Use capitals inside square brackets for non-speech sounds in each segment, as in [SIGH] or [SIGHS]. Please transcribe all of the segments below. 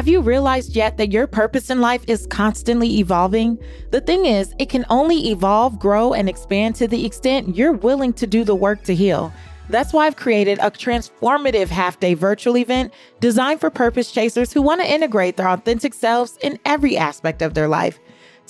Have you realized yet that your purpose in life is constantly evolving? The thing is, it can only evolve, grow, and expand to the extent you're willing to do the work to heal. That's why I've created a transformative half day virtual event designed for purpose chasers who want to integrate their authentic selves in every aspect of their life.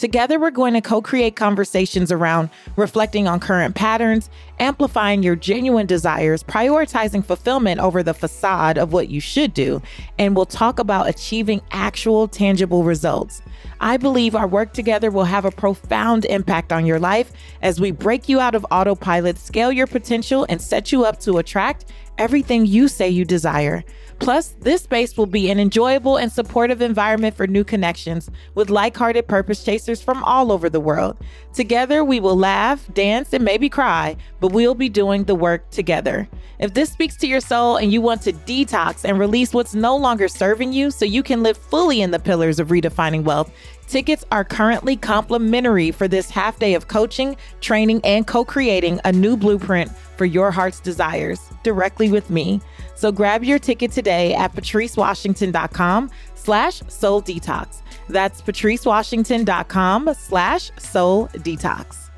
Together, we're going to co create conversations around reflecting on current patterns, amplifying your genuine desires, prioritizing fulfillment over the facade of what you should do, and we'll talk about achieving actual tangible results. I believe our work together will have a profound impact on your life as we break you out of autopilot, scale your potential, and set you up to attract everything you say you desire. Plus, this space will be an enjoyable and supportive environment for new connections with like hearted purpose chasers from all over the world. Together, we will laugh, dance, and maybe cry, but we'll be doing the work together. If this speaks to your soul and you want to detox and release what's no longer serving you so you can live fully in the pillars of redefining wealth, Tickets are currently complimentary for this half day of coaching, training, and co creating a new blueprint for your heart's desires directly with me. So grab your ticket today at patricewashington.com slash soul detox. That's patricewashington.com slash soul detox.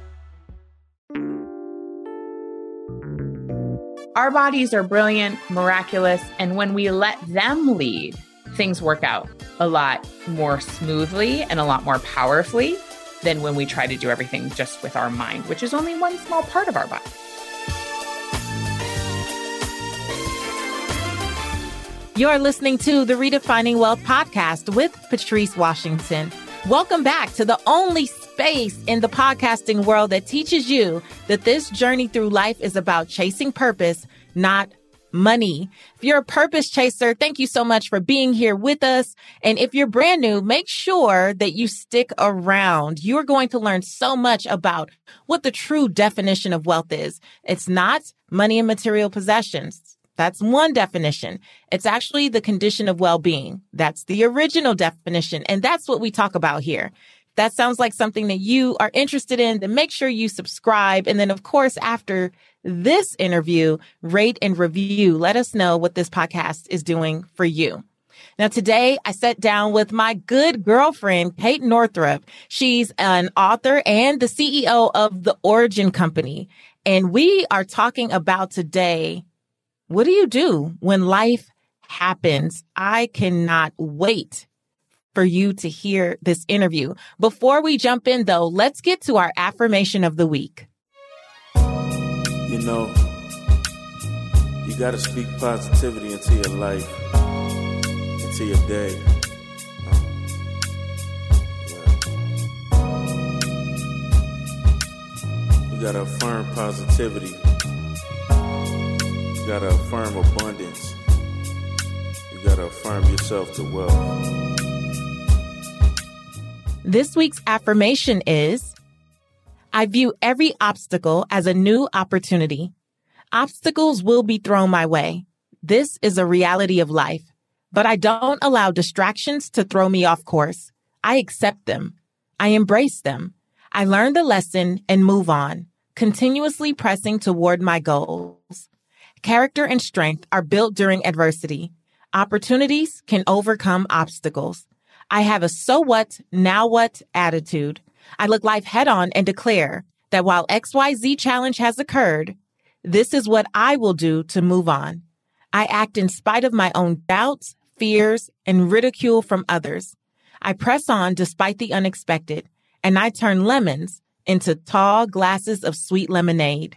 Our bodies are brilliant, miraculous, and when we let them lead, things work out a lot more smoothly and a lot more powerfully than when we try to do everything just with our mind, which is only one small part of our body. You're listening to the Redefining Wealth podcast with Patrice Washington. Welcome back to the only space in the podcasting world that teaches you that this journey through life is about chasing purpose, not money. If you're a purpose chaser, thank you so much for being here with us. And if you're brand new, make sure that you stick around. You're going to learn so much about what the true definition of wealth is. It's not money and material possessions. That's one definition. It's actually the condition of well-being. That's the original definition. And that's what we talk about here. That sounds like something that you are interested in, then make sure you subscribe. And then, of course, after this interview, rate and review. Let us know what this podcast is doing for you. Now, today I sat down with my good girlfriend, Kate Northrup. She's an author and the CEO of the Origin Company. And we are talking about today what do you do when life happens? I cannot wait for you to hear this interview. Before we jump in, though, let's get to our affirmation of the week. You know, you got to speak positivity into your life, into your day. You got to affirm positivity you gotta affirm abundance. You gotta affirm yourself to wealth. This week's affirmation is I view every obstacle as a new opportunity. Obstacles will be thrown my way. This is a reality of life, but I don't allow distractions to throw me off course. I accept them. I embrace them. I learn the lesson and move on, continuously pressing toward my goals. Character and strength are built during adversity. Opportunities can overcome obstacles. I have a so what, now what attitude. I look life head on and declare that while XYZ challenge has occurred, this is what I will do to move on. I act in spite of my own doubts, fears, and ridicule from others. I press on despite the unexpected, and I turn lemons into tall glasses of sweet lemonade.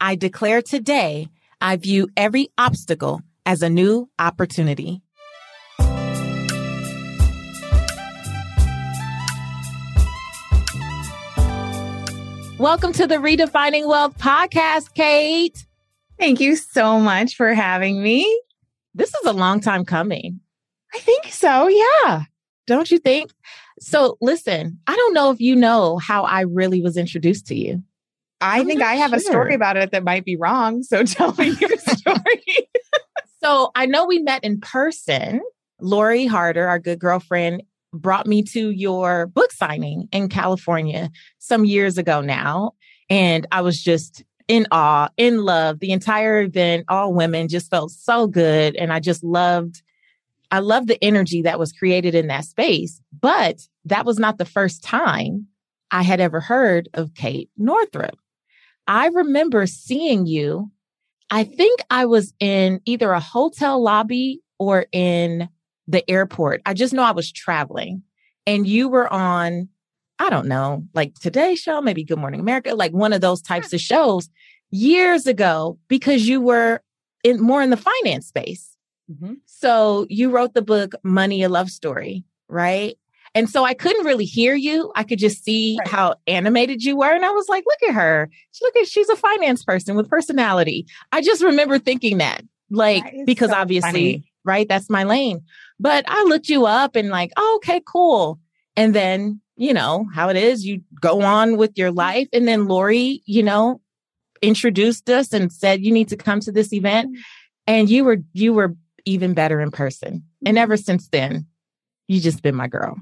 I declare today I view every obstacle as a new opportunity. Welcome to the Redefining Wealth podcast, Kate. Thank you so much for having me. This is a long time coming. I think so. Yeah. Don't you think? So, listen, I don't know if you know how I really was introduced to you. I I'm think I have sure. a story about it that might be wrong. So [LAUGHS] tell me your [LAUGHS] story. so I know we met in person. Lori Harder, our good girlfriend, brought me to your book signing in California some years ago now. And I was just in awe, in love. The entire event, all women just felt so good. And I just loved I loved the energy that was created in that space. But that was not the first time I had ever heard of Kate Northrup. I remember seeing you. I think I was in either a hotel lobby or in the airport. I just know I was traveling and you were on, I don't know, like Today Show, maybe Good Morning America, like one of those types of shows years ago because you were in more in the finance space. Mm-hmm. So you wrote the book Money a Love Story, right? And so I couldn't really hear you. I could just see right. how animated you were. And I was like, look at her. Look at she's a finance person with personality. I just remember thinking that, like, that because so obviously, funny. right, that's my lane. But I looked you up and like, oh, okay, cool. And then, you know, how it is, you go on with your life. And then Lori, you know, introduced us and said, you need to come to this event. Mm-hmm. And you were, you were even better in person. And ever mm-hmm. since then, you just been my girl.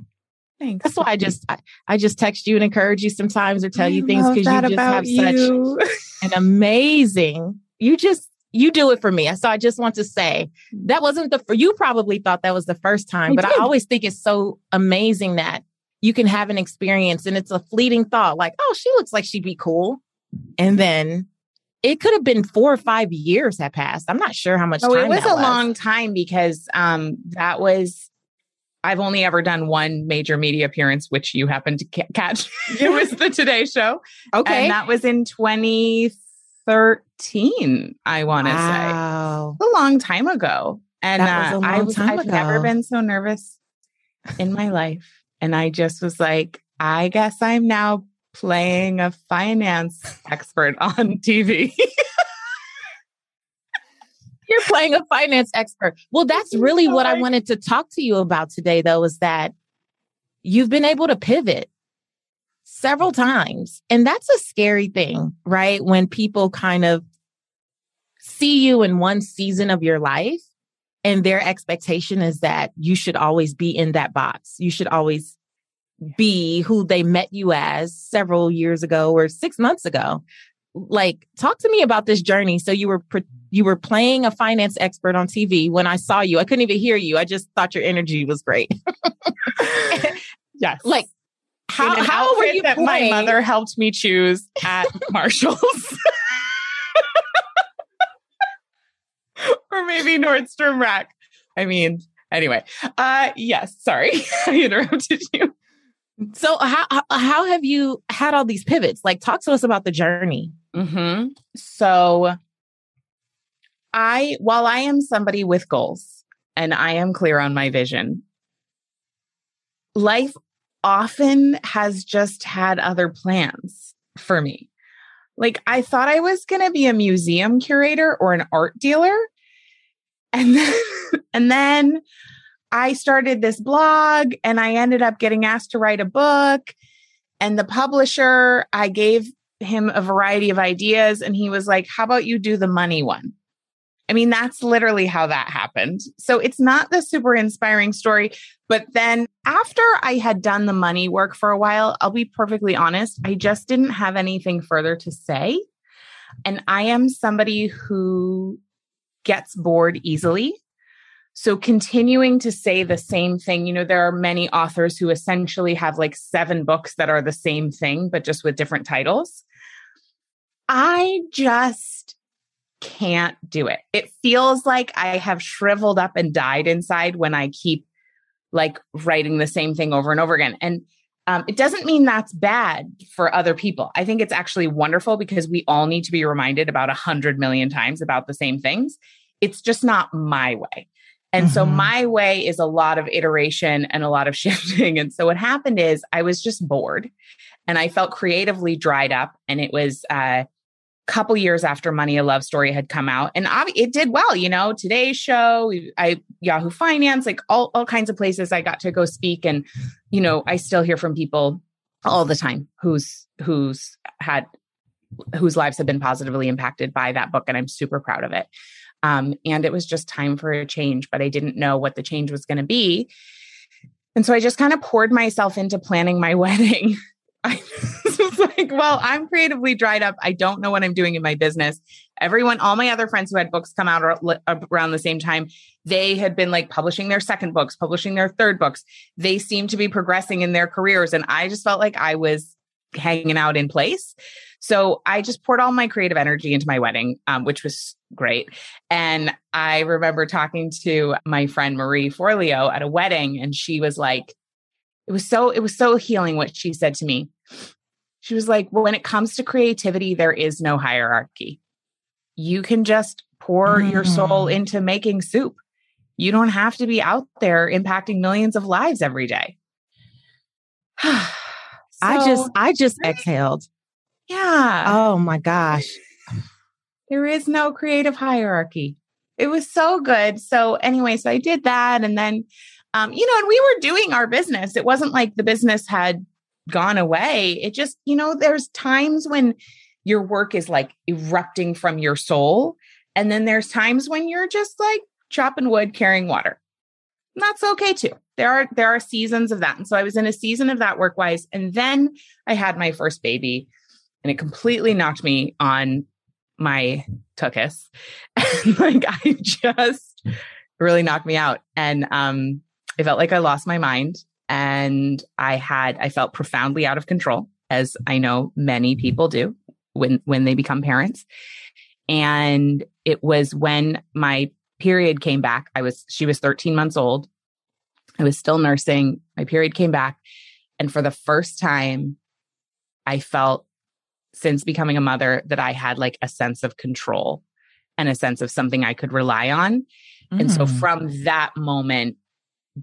Thanks. That's why I just I, I, just text you and encourage you sometimes or tell you things because you just have you. such [LAUGHS] an amazing. You just you do it for me. So I just want to say that wasn't the you probably thought that was the first time, I but did. I always think it's so amazing that you can have an experience and it's a fleeting thought like, oh, she looks like she'd be cool. And then it could have been four or five years had passed. I'm not sure how much oh, It was a was. long time because um that was I've only ever done one major media appearance, which you happened to ca- catch. [LAUGHS] it was the Today Show. Okay. And that was in 2013, I want to wow. say. A long time ago. And uh, I was, I've ago. never been so nervous in my life. And I just was like, I guess I'm now playing a finance expert on TV. [LAUGHS] You're playing a finance expert. Well, that's really what I wanted to talk to you about today, though, is that you've been able to pivot several times. And that's a scary thing, right? When people kind of see you in one season of your life and their expectation is that you should always be in that box. You should always be who they met you as several years ago or six months ago like talk to me about this journey. So you were you were playing a finance expert on tv when i saw you. I couldn't even hear you. I just thought your energy was great. [LAUGHS] Yes. Like how, how were you that playing? my mother helped me choose at [LAUGHS] marshalls. [LAUGHS] Or maybe nordstrom rack. I mean anyway. Uh yes sorry. I interrupted you. So how how have you had all these pivots? Like talk to us about the journey. Mm-hmm. So, I, while I am somebody with goals and I am clear on my vision, life often has just had other plans for me. Like, I thought I was going to be a museum curator or an art dealer. And then, [LAUGHS] and then I started this blog and I ended up getting asked to write a book. And the publisher, I gave him a variety of ideas and he was like, How about you do the money one? I mean, that's literally how that happened. So it's not the super inspiring story. But then after I had done the money work for a while, I'll be perfectly honest, I just didn't have anything further to say. And I am somebody who gets bored easily. So continuing to say the same thing, you know, there are many authors who essentially have like seven books that are the same thing, but just with different titles. I just can't do it. It feels like I have shriveled up and died inside when I keep like writing the same thing over and over again. And um, it doesn't mean that's bad for other people. I think it's actually wonderful because we all need to be reminded about a hundred million times about the same things. It's just not my way. And mm-hmm. so my way is a lot of iteration and a lot of [LAUGHS] shifting. And so what happened is I was just bored and I felt creatively dried up. And it was uh, couple years after Money a Love Story had come out, and it did well. You know, Today's Show, I Yahoo Finance, like all all kinds of places I got to go speak, and you know, I still hear from people all the time who's who's had whose lives have been positively impacted by that book, and I'm super proud of it. Um, and it was just time for a change, but I didn't know what the change was going to be. And so I just kind of poured myself into planning my [LAUGHS] wedding. I [LAUGHS] like, well, I'm creatively dried up. I don't know what I'm doing in my business. Everyone, all my other friends who had books come out around the same time, they had been like publishing their second books, publishing their third books. They seemed to be progressing in their careers. And I just felt like I was hanging out in place. So I just poured all my creative energy into my wedding, um, which was great. And I remember talking to my friend Marie Forleo at a wedding, and she was like, it was so, it was so healing what she said to me. She was like, when it comes to creativity, there is no hierarchy. You can just pour mm. your soul mm. into making soup. You don't have to be out there impacting millions of lives every day. [SIGHS] so, I just, I just exhaled. Yeah. Oh my gosh. There is no creative hierarchy. It was so good. So, anyway, so I did that. And then, um, you know, and we were doing our business. It wasn't like the business had gone away. It just, you know, there's times when your work is like erupting from your soul. And then there's times when you're just like chopping wood, carrying water. And that's okay too. There are there are seasons of that. And so I was in a season of that work wise. And then I had my first baby and it completely knocked me on my tuchus. [LAUGHS] like I [LAUGHS] just really knocked me out. And um I felt like I lost my mind and I had I felt profoundly out of control as I know many people do when when they become parents. And it was when my period came back. I was she was 13 months old. I was still nursing. My period came back and for the first time I felt since becoming a mother that I had like a sense of control and a sense of something I could rely on. Mm. And so mm. from that moment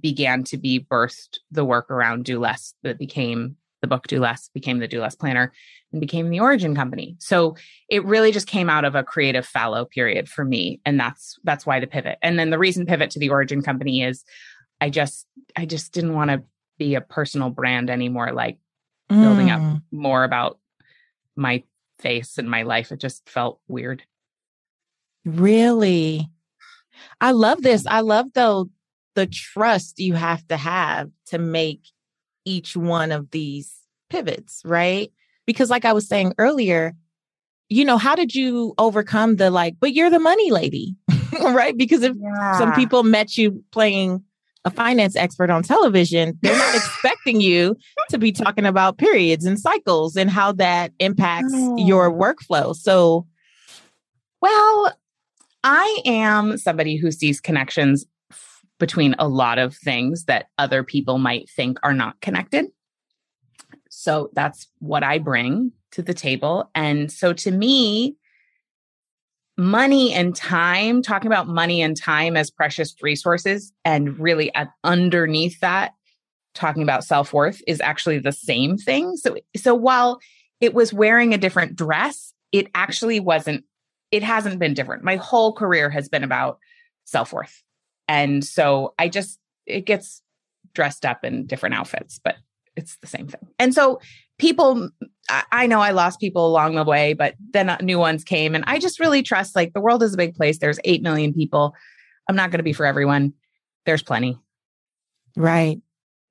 began to be birthed the work around Do Less that became the book Do Less, became the Do Less Planner, and became the Origin Company. So it really just came out of a creative fallow period for me. And that's that's why the pivot. And then the reason pivot to the Origin Company is I just I just didn't want to be a personal brand anymore, like mm. building up mm. more about my face and my life. It just felt weird. Really? I love this. I love though the trust you have to have to make each one of these pivots, right? Because like I was saying earlier, you know, how did you overcome the like, but you're the money lady, [LAUGHS] right? Because if yeah. some people met you playing a finance expert on television, they're not [LAUGHS] expecting you to be talking about periods and cycles and how that impacts oh. your workflow. So, well, I am somebody who sees connections between a lot of things that other people might think are not connected. So that's what I bring to the table. And so to me, money and time, talking about money and time as precious resources, and really at, underneath that, talking about self worth is actually the same thing. So, so while it was wearing a different dress, it actually wasn't, it hasn't been different. My whole career has been about self worth. And so I just, it gets dressed up in different outfits, but it's the same thing. And so people I know I lost people along the way, but then new ones came. And I just really trust like the world is a big place. There's 8 million people. I'm not going to be for everyone. There's plenty. Right.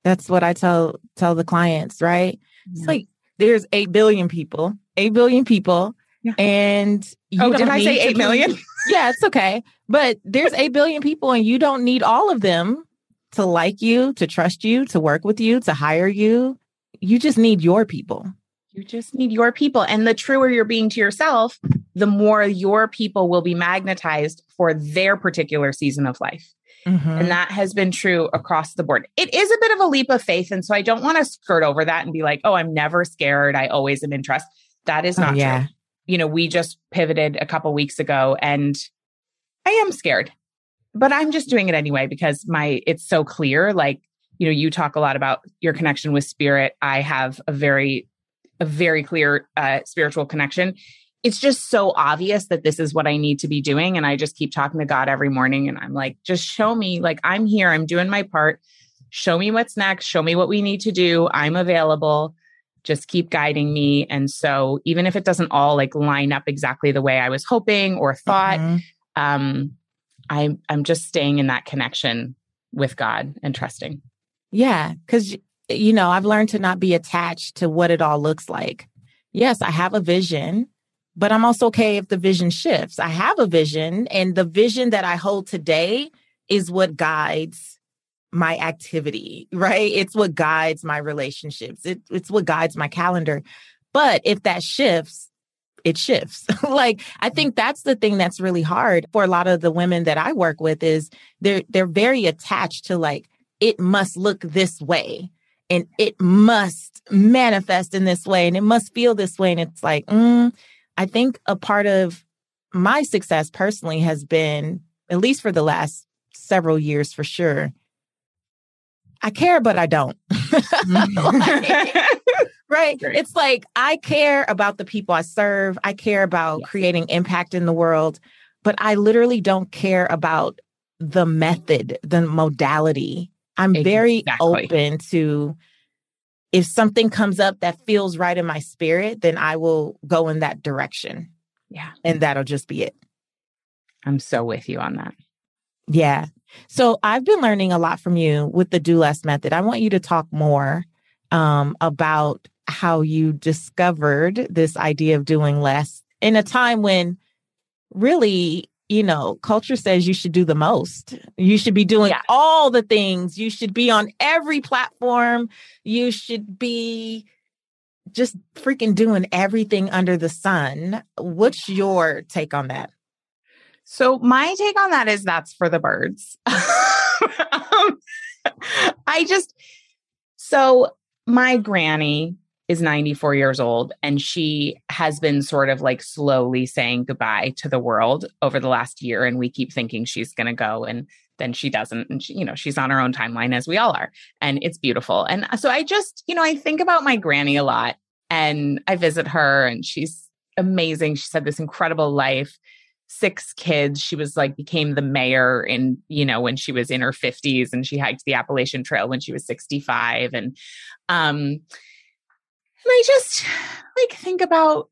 That's what I tell tell the clients, right? Yeah. It's like there's 8 billion people, 8 billion people. Yeah. And oh, did I say 8 million? [LAUGHS] yeah, it's okay. But there's 8 billion people and you don't need all of them to like you, to trust you, to work with you, to hire you you just need your people. You just need your people. And the truer you're being to yourself, the more your people will be magnetized for their particular season of life. Mm-hmm. And that has been true across the board. It is a bit of a leap of faith. And so I don't want to skirt over that and be like, oh, I'm never scared. I always am in trust. That is oh, not oh, yeah. true. You know, we just pivoted a couple weeks ago and I am scared, but I'm just doing it anyway because my, it's so clear. Like you know, you talk a lot about your connection with spirit. I have a very, a very clear uh, spiritual connection. It's just so obvious that this is what I need to be doing. And I just keep talking to God every morning. And I'm like, just show me, like, I'm here, I'm doing my part. Show me what's next. Show me what we need to do. I'm available. Just keep guiding me. And so, even if it doesn't all like line up exactly the way I was hoping or thought, mm-hmm. um, I'm I'm just staying in that connection with God and trusting. Yeah. Cause, you know, I've learned to not be attached to what it all looks like. yes, I have a vision, but I'm also okay if the vision shifts. I have a vision, and the vision that I hold today is what guides my activity, right? It's what guides my relationships. It, it's what guides my calendar. But if that shifts, it shifts. [LAUGHS] like I think that's the thing that's really hard for a lot of the women that I work with is they're they're very attached to like it must look this way and it must manifest in this way and it must feel this way and it's like mm, I think a part of my success personally has been at least for the last several years for sure. I care but I don't. Mm-hmm. [LAUGHS] like, right? Great. It's like I care about the people I serve. I care about yes. creating impact in the world, but I literally don't care about the method, the modality. I'm exactly. very open to if something comes up that feels right in my spirit, then I will go in that direction. Yeah. And that'll just be it. I'm so with you on that. Yeah. So I've been learning a lot from you with the do less method. I want you to talk more um, about how you discovered this idea of doing less in a time when really you know culture says you should do the most. You should be doing yeah. all the things. You should be on every platform. You should be just freaking doing everything under the sun. What's your take on that so my take on that is that's for the birds. [LAUGHS] Um, i just so my granny is 94 years old and she has been sort of like slowly saying goodbye to the world over the last year and we keep thinking she's going to go and then she doesn't and she, you know she's on her own timeline as we all are and it's beautiful. And so i just you know i think about my granny a lot and i visit her and she's amazing. She's had this incredible life six kids she was like became the mayor in you know when she was in her 50s and she hiked the appalachian trail when she was 65 and um and I just like think about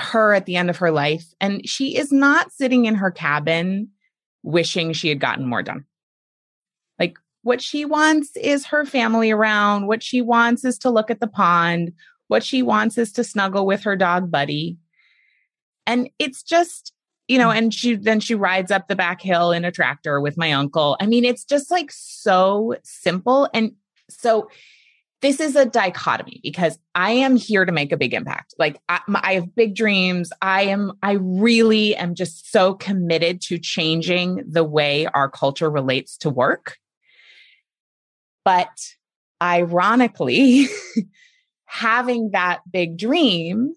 her at the end of her life, and she is not sitting in her cabin wishing she had gotten more done. Like, what she wants is her family around. What she wants is to look at the pond. What she wants is to snuggle with her dog buddy. And it's just, you know, mm. and she then she rides up the back hill in a tractor with my uncle. I mean, it's just like so simple. And so this is a dichotomy because I am here to make a big impact. Like I, I, have big dreams. I am, I really am just so committed to changing the way our culture relates to work. But ironically, [LAUGHS] having that big dream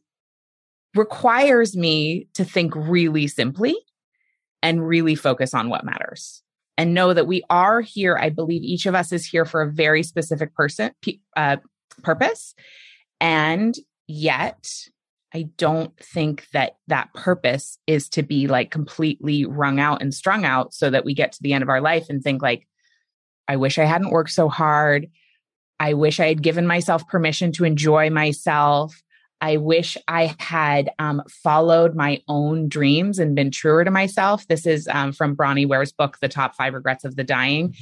requires me to think really simply and really focus on what matters and know that we are here. I believe each of us is here for a very specific person uh, purpose, and yet I don't think that that purpose is to be like completely wrung out and strung out so that we get to the end of our life and think like, I wish I hadn't worked so hard. I wish I had given myself permission to enjoy myself. I wish I had um, followed my own dreams and been truer to myself. This is um, from Bronnie Ware's book, The Top Five Regrets of the Dying.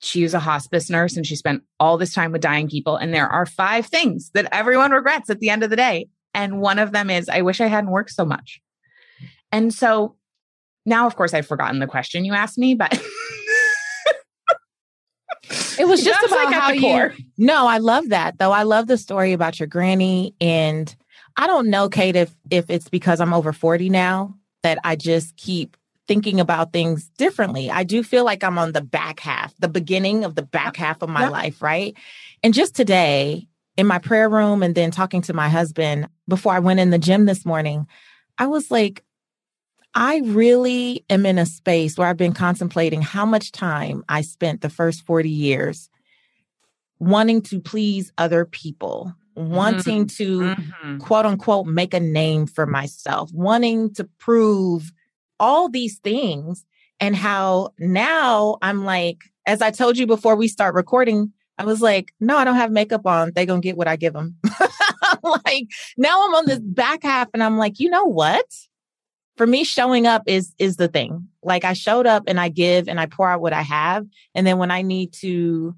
She was a hospice nurse and she spent all this time with dying people. And there are five things that everyone regrets at the end of the day. And one of them is, I wish I hadn't worked so much. And so now, of course, I've forgotten the question you asked me, but [LAUGHS] It was just about like how you. No, I love that though. I love the story about your granny, and I don't know, Kate, if if it's because I'm over forty now that I just keep thinking about things differently. I do feel like I'm on the back half, the beginning of the back half of my life, right? And just today in my prayer room and then talking to my husband before I went in the gym this morning, I was like, I really am in a space where I've been contemplating how much time I spent the first 40 years wanting to please other people, wanting mm-hmm. to mm-hmm. quote unquote make a name for myself, wanting to prove all these things, and how now I'm like, as I told you before we start recording, I was like, no, I don't have makeup on. They gonna get what I give them. [LAUGHS] like now I'm on this back half, and I'm like, you know what? For me showing up is is the thing like i showed up and i give and i pour out what i have and then when i need to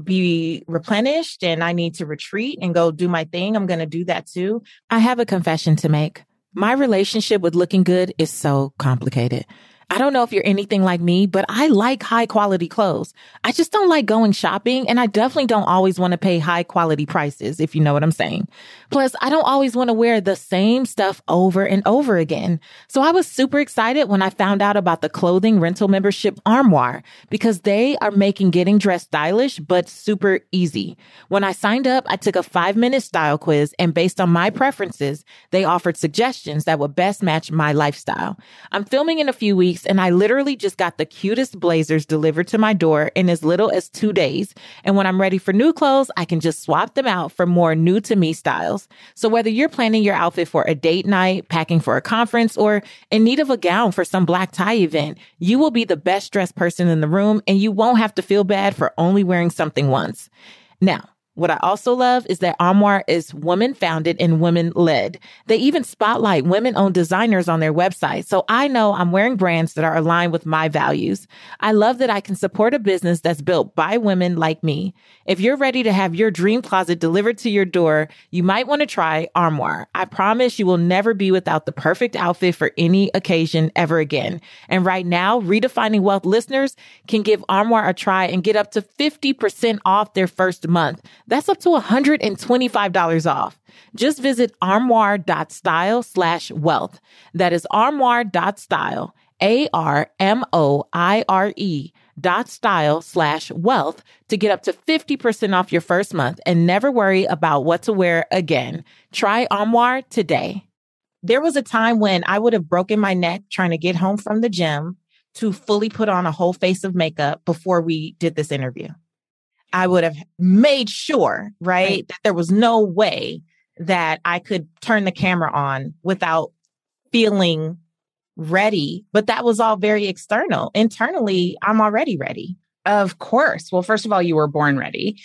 be replenished and I need to retreat and go do my thing, I'm going to do that too. I have a confession to make. My relationship with looking good is so complicated. I don't know if you're anything like me, but I like high quality clothes. I just don't like going shopping and I definitely don't always want to pay high quality prices, if you know what I'm saying. Plus, I don't always want to wear the same stuff over and over again. So I was super excited when I found out about the clothing rental membership Armoire because they are making getting dressed stylish, but super easy. When I signed up, I took a five minute style quiz and based on my preferences, they offered suggestions that would best match my lifestyle. I'm filming in a few weeks weeks and I literally just got the cutest blazers delivered to my door in as little as two days. And when I'm ready for new clothes, I can just swap them out for more new to me styles. So whether you're planning your outfit for a date night, packing for a conference, or in need of a gown for some black tie event, you will be the best dressed person in the room and you won't have to feel bad for only wearing something once. Now, what I also love is that Armoire is woman founded and women led. They even spotlight women owned designers on their website. So I know I'm wearing brands that are aligned with my values. I love that I can support a business that's built by women like me. If you're ready to have your dream closet delivered to your door, you might want to try Armoire. I promise you will never be without the perfect outfit for any occasion ever again. And right now, Redefining Wealth listeners can give Armoire a try and get up to 50% off their first month. That's up to $125 off. Just visit armoire.style slash wealth. That is armoire.style, A-R-M-O-I-R-E dot style slash wealth to get up to 50% off your first month and never worry about what to wear again. Try Armoire today. There was a time when I would have broken my neck trying to get home from the gym to fully put on a whole face of makeup before we did this interview. I would have made sure, right, right, that there was no way that I could turn the camera on without feeling ready. But that was all very external. Internally, I'm already ready. Of course. Well, first of all, you were born ready.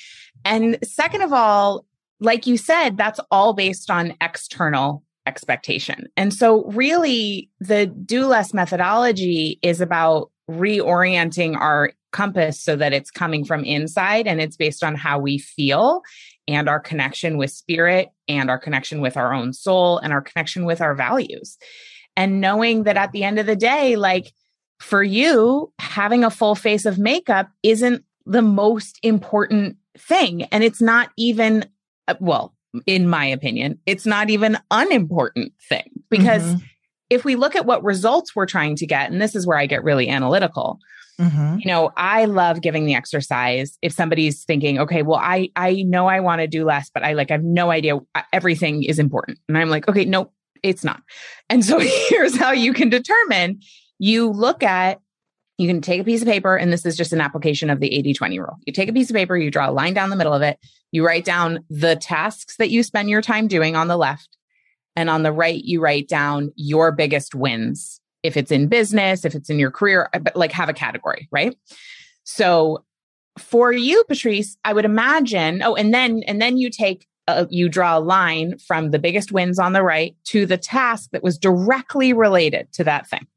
And second of all, like you said, that's all based on external expectation. And so, really, the do less methodology is about reorienting our compass so that it's coming from inside and it's based on how we feel and our connection with spirit and our connection with our own soul and our connection with our values. And knowing that at the end of the day, like for you, having a full face of makeup isn't the most important thing. And it's not even, uh, well, in my opinion, it's not even unimportant thing because mm-hmm. if we look at what results we're trying to get, and this is where I get really analytical, Mm-hmm. You know, I love giving the exercise. If somebody's thinking, okay, well, I I know I want to do less, but I like I have no idea everything is important. And I'm like, okay, nope, it's not. And so [LAUGHS] here's how you can determine you look at you can take a piece of paper and this is just an application of the 80-20 rule. You take a piece of paper, you draw a line down the middle of it, you write down the tasks that you spend your time doing on the left, and on the right you write down your biggest wins if it's in business, if it's in your career, uh, but like have a category, right? So for you, Patrice, I would imagine, oh, and then, and then you take, uh, you draw a line from the biggest wins on the right to the task that was directly related to that thing.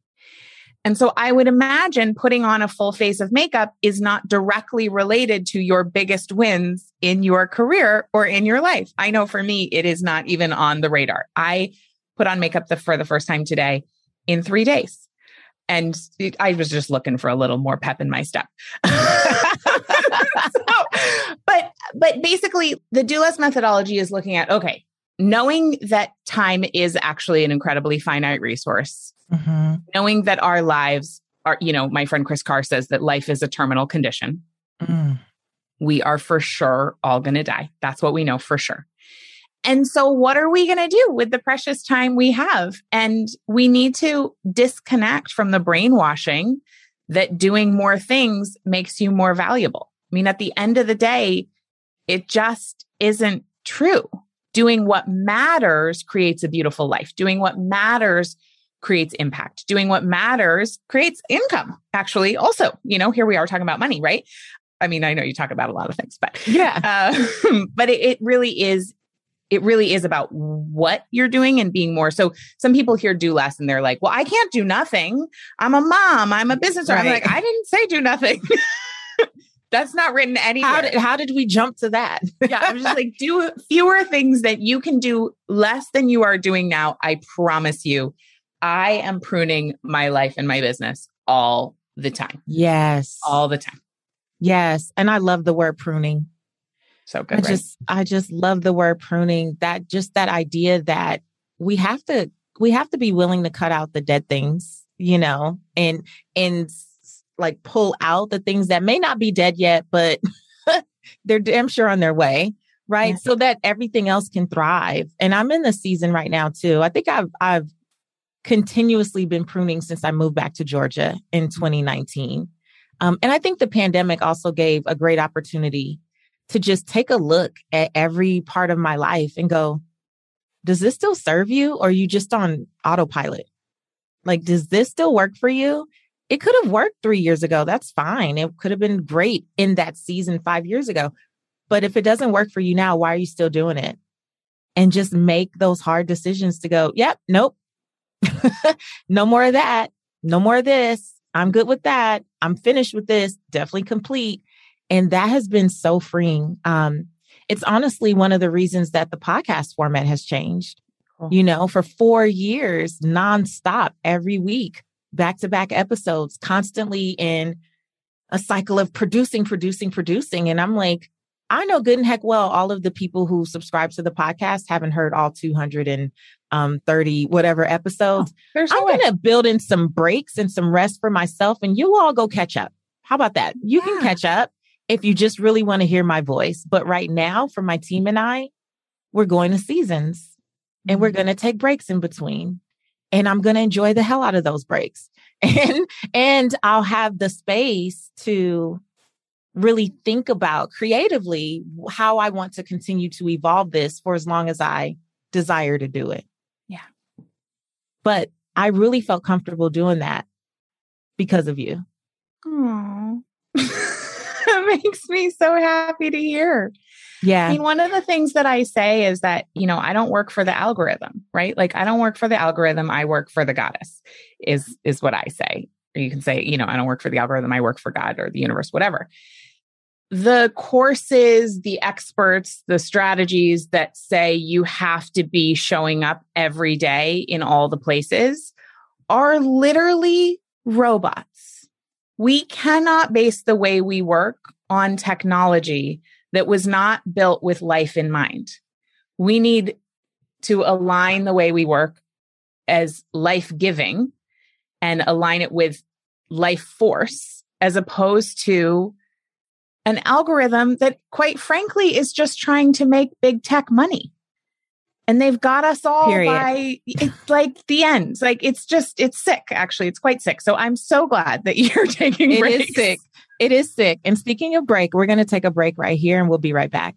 And so I would imagine putting on a full face of makeup is not directly related to your biggest wins in your career or in your life. I know for me, it is not even on the radar. I put on makeup the, for the first time today in three days. And I was just looking for a little more pep in my step. [LAUGHS] so, but but basically the do less methodology is looking at okay, knowing that time is actually an incredibly finite resource, mm-hmm. knowing that our lives are, you know, my friend Kris Carr says that life is a terminal condition. Mm. We are for sure all going to die. That's what we know for sure. And so, what are we going to do with the precious time we have? And we need to disconnect from the brainwashing that doing more things makes you more valuable. I mean, at the end of the day, it just isn't true. Doing what matters creates a beautiful life. Doing what matters creates impact. Doing what matters creates income, actually. Also, you know, here we are talking about money, right? I mean, I know you talk about a lot of things, but yeah, uh, [LAUGHS] but it, it really is it really is about what you're doing and being more. So some people here do less and they're like, well, I can't do nothing. I'm a mom. I'm a business owner. Right. I'm like, I didn't say do nothing. [LAUGHS] That's not written anywhere. How did, how did we jump to that? yeah, I'm just like, do fewer things that you can do less than you are doing now. I promise you, I am pruning my life and my business all the time. Yes. All the time. Yes. And I love the word pruning. So good. I right? just I just love the word pruning. That just that idea that we have to we have to be willing to cut out the dead things, you know, and and like pull out the things that may not be dead yet, but [LAUGHS] they're damn sure on their way, right? Yeah. So that everything else can thrive. And I'm in the season right now too. I think I've I've continuously been pruning since I moved back to Georgia in 2019. Um, and I think the pandemic also gave a great opportunity to just take a look at every part of my life and go, does this still serve you or you just on autopilot? Like, does this still work for you? It could have worked three years ago. That's fine. It could have been great in that season five years ago. But if it doesn't work for you now, why are you still doing it? And just make those hard decisions to go, yep, nope, [LAUGHS] no more of that. No more of this. I'm good with that. I'm finished with this. Definitely complete. And that has been so freeing. Um, it's honestly one of the reasons that the podcast format has changed. Cool. You know, for four years, nonstop, every week, back to back episodes, constantly in a cycle of producing, producing, producing. And I'm like, I know good and heck well all of the people who subscribe to the podcast haven't heard all 230 um, whatever episodes. Oh, I'm going to build in some breaks and some rest for myself, and you all go catch up. How about that? You yeah. can catch up if you just really want to hear my voice. But right now, for my team and I, we're going to seasons mm-hmm. and we're mm-hmm. going to take breaks in between. And I'm going to enjoy the hell out of those breaks. [LAUGHS] And and I'll have the space to really think about creatively how I want to continue to evolve this for as long as I desire to do it. Yeah. But I really felt comfortable doing that because of you. Aww. [LAUGHS] makes me so happy to hear. Yeah. I mean, one of the things that I say is that, you know, I don't work for the algorithm, right? Like I don't work for the algorithm, I work for the goddess is is what I say. Or you can say, you know, I don't work for the algorithm, I work for God or the universe, whatever the courses, the experts, the strategies that say you have to be showing up every day in all the places are literally robots. We cannot base the way we work on technology that was not built with life in mind. We need to align the way we work as life giving and align it with life force as opposed to an algorithm that, quite frankly, is just trying to make big tech money. And they've got us all Period. by it's like the end. Like it's just it's sick. Actually, it's quite sick. So I'm so glad that [LAUGHS] you're taking. It breaks. is sick. It is sick. And speaking of break, we're going to take a break right here, and we'll be right back.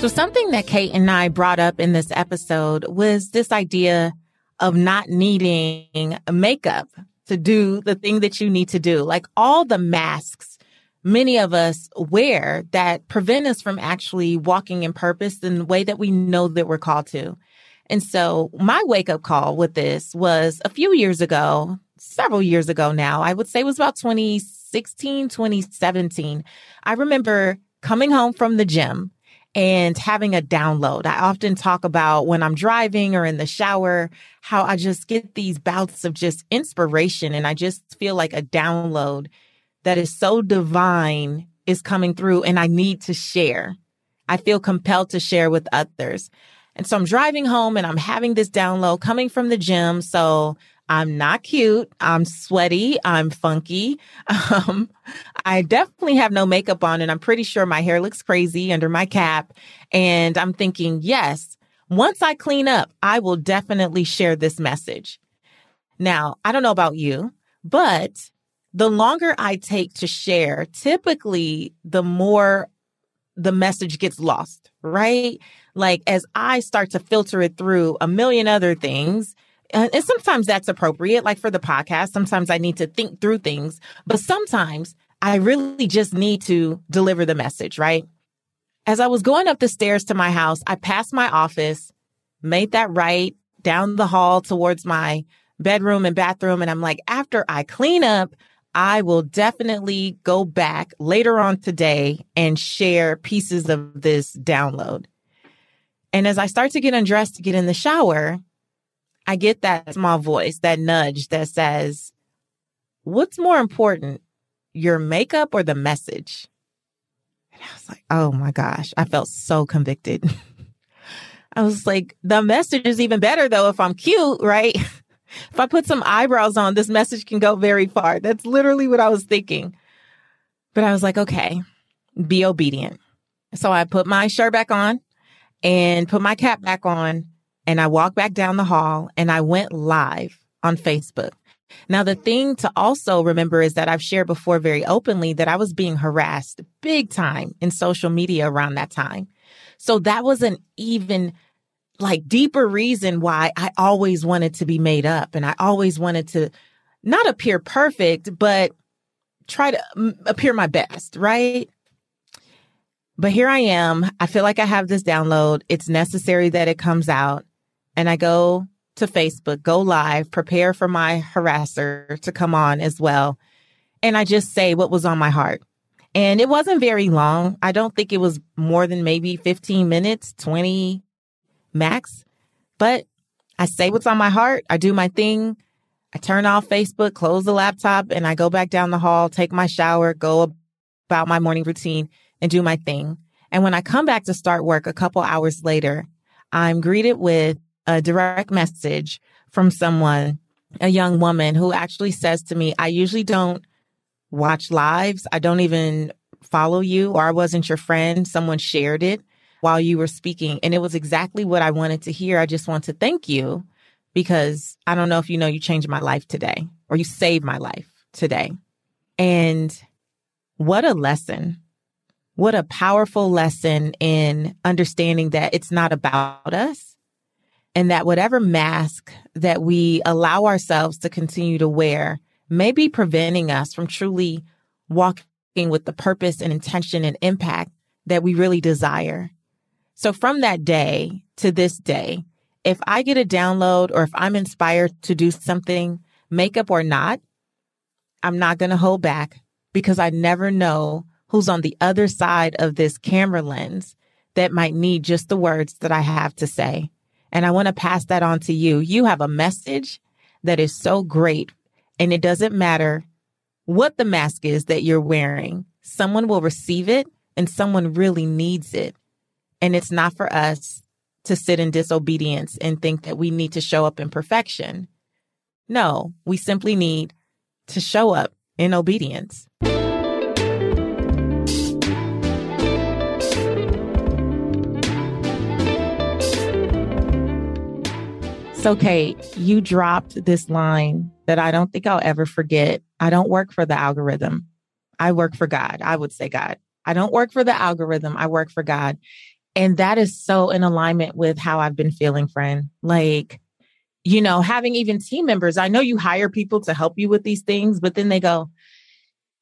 So, something that Kate and I brought up in this episode was this idea of not needing makeup to do the thing that you need to do. Like all the masks many of us wear that prevent us from actually walking in purpose in the way that we know that we're called to. And so my wake up call with this was a few years ago, several years ago now. I would say it was about 2016, 2017. I remember coming home from the gym and having a download. I often talk about when I'm driving or in the shower, how I just get these bouts of just inspiration and I just feel like a download that is so divine is coming through and I need to share. I feel compelled to share with others. And so I'm driving home and I'm having this download coming from the gym. So I'm not cute. I'm sweaty. I'm funky. [LAUGHS] Um, I definitely have no makeup on and I'm pretty sure my hair looks crazy under my cap. And I'm thinking, yes, once I clean up, I will definitely share this message. Now, I don't know about you, but the longer I take to share, typically the more the message gets lost, right? Like as I start to filter it through a million other things, and sometimes that's appropriate, like for the podcast. Sometimes I need to think through things, but sometimes I really just need to deliver the message, right? As I was going up the stairs to my house, I passed my office, made that right, down the hall towards my bedroom and bathroom. And I'm like, after I clean up, I will definitely go back later on today and share pieces of this download. And as I start to get undressed to get in the shower, I get that small voice, that nudge that says, What's more important, your makeup or the message? And I was like, Oh my gosh, I felt so convicted. [LAUGHS] I was like, The message is even better though if I'm cute, right? [LAUGHS] if I put some eyebrows on, this message can go very far. That's literally what I was thinking. But I was like, okay, be obedient. So I put my shirt back on and put my cap back on and I walked back down the hall and I went live on Facebook. Now, the thing to also remember is that I've shared before very openly that I was being harassed big time in social media around that time. So that was an even like deeper reason why I always wanted to be made up and I always wanted to not appear perfect, but try to mm, appear my best, right? But here I am. I feel like I have this download. It's necessary that it comes out. And I go to Facebook, go live, prepare for my harasser to come on as well. And I just say what was on my heart. And it wasn't very long. I don't think it was more than maybe 15 minutes, 20 max. But I say what's on my heart. I do my thing. I turn off Facebook, close the laptop, and I go back down the hall, take my shower, go about my morning routine, and do my thing. And when I come back to start work a couple hours later, I'm greeted with a direct message from someone, a young woman who actually says to me, I usually don't watch lives. I don't even follow you, or I wasn't your friend. Someone shared it while you were speaking. And it was exactly what I wanted to hear. I just want to thank you because I don't know if you know, you changed my life today or you saved my life today. And what a lesson. What a powerful lesson in understanding that it's not about us and that whatever mask that we allow ourselves to continue to wear may be preventing us from truly walking with the purpose and intention and impact that we really desire. So from that day to this day, if I get a download or if I'm inspired to do something, makeup or not, I'm not going to hold back because I never know who's on the other side of this camera lens that might need just the words that I have to say. And I want to pass that on to you. You have a message that is so great and it doesn't matter what the mask is that you're wearing. Someone will receive it and someone really needs it. And it's not for us to sit in disobedience and think that we need to show up in perfection. No, we simply need to show up in obedience. So, Kate, you dropped this line that I don't think I'll ever forget. I don't work for the algorithm. I work for God. I would say God. I don't work for the algorithm. I work for God. And that is so in alignment with how I've been feeling, friend. Like, you know, having even team members, I know you hire people to help you with these things, but then they go,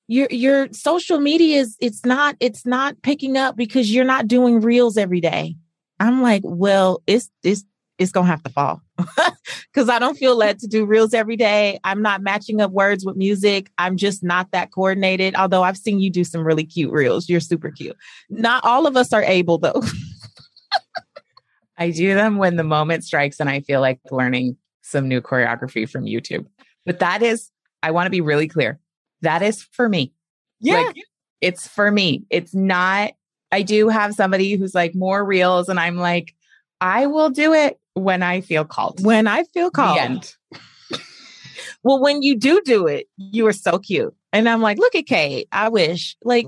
your your social media is it's not it's not picking up because you're not doing reels every day. I'm like, well, it's it's it's gonna have to fall [LAUGHS] because I don't feel led to do reels every day. I'm not matching up words with music. I'm just not that coordinated. Although I've seen you do some really cute reels. You're super cute. Not all of us are able though. [LAUGHS] I do them when the moment strikes and I feel like learning some new choreography from YouTube. But that is, I want to be really clear. That is for me. Yeah. Like, it's for me. It's not, I do have somebody who's like more reels and I'm like, I will do it when I feel called. When I feel called. [LAUGHS] well, when you do do it, you are so cute. And I'm like, look at Kate. I wish, like,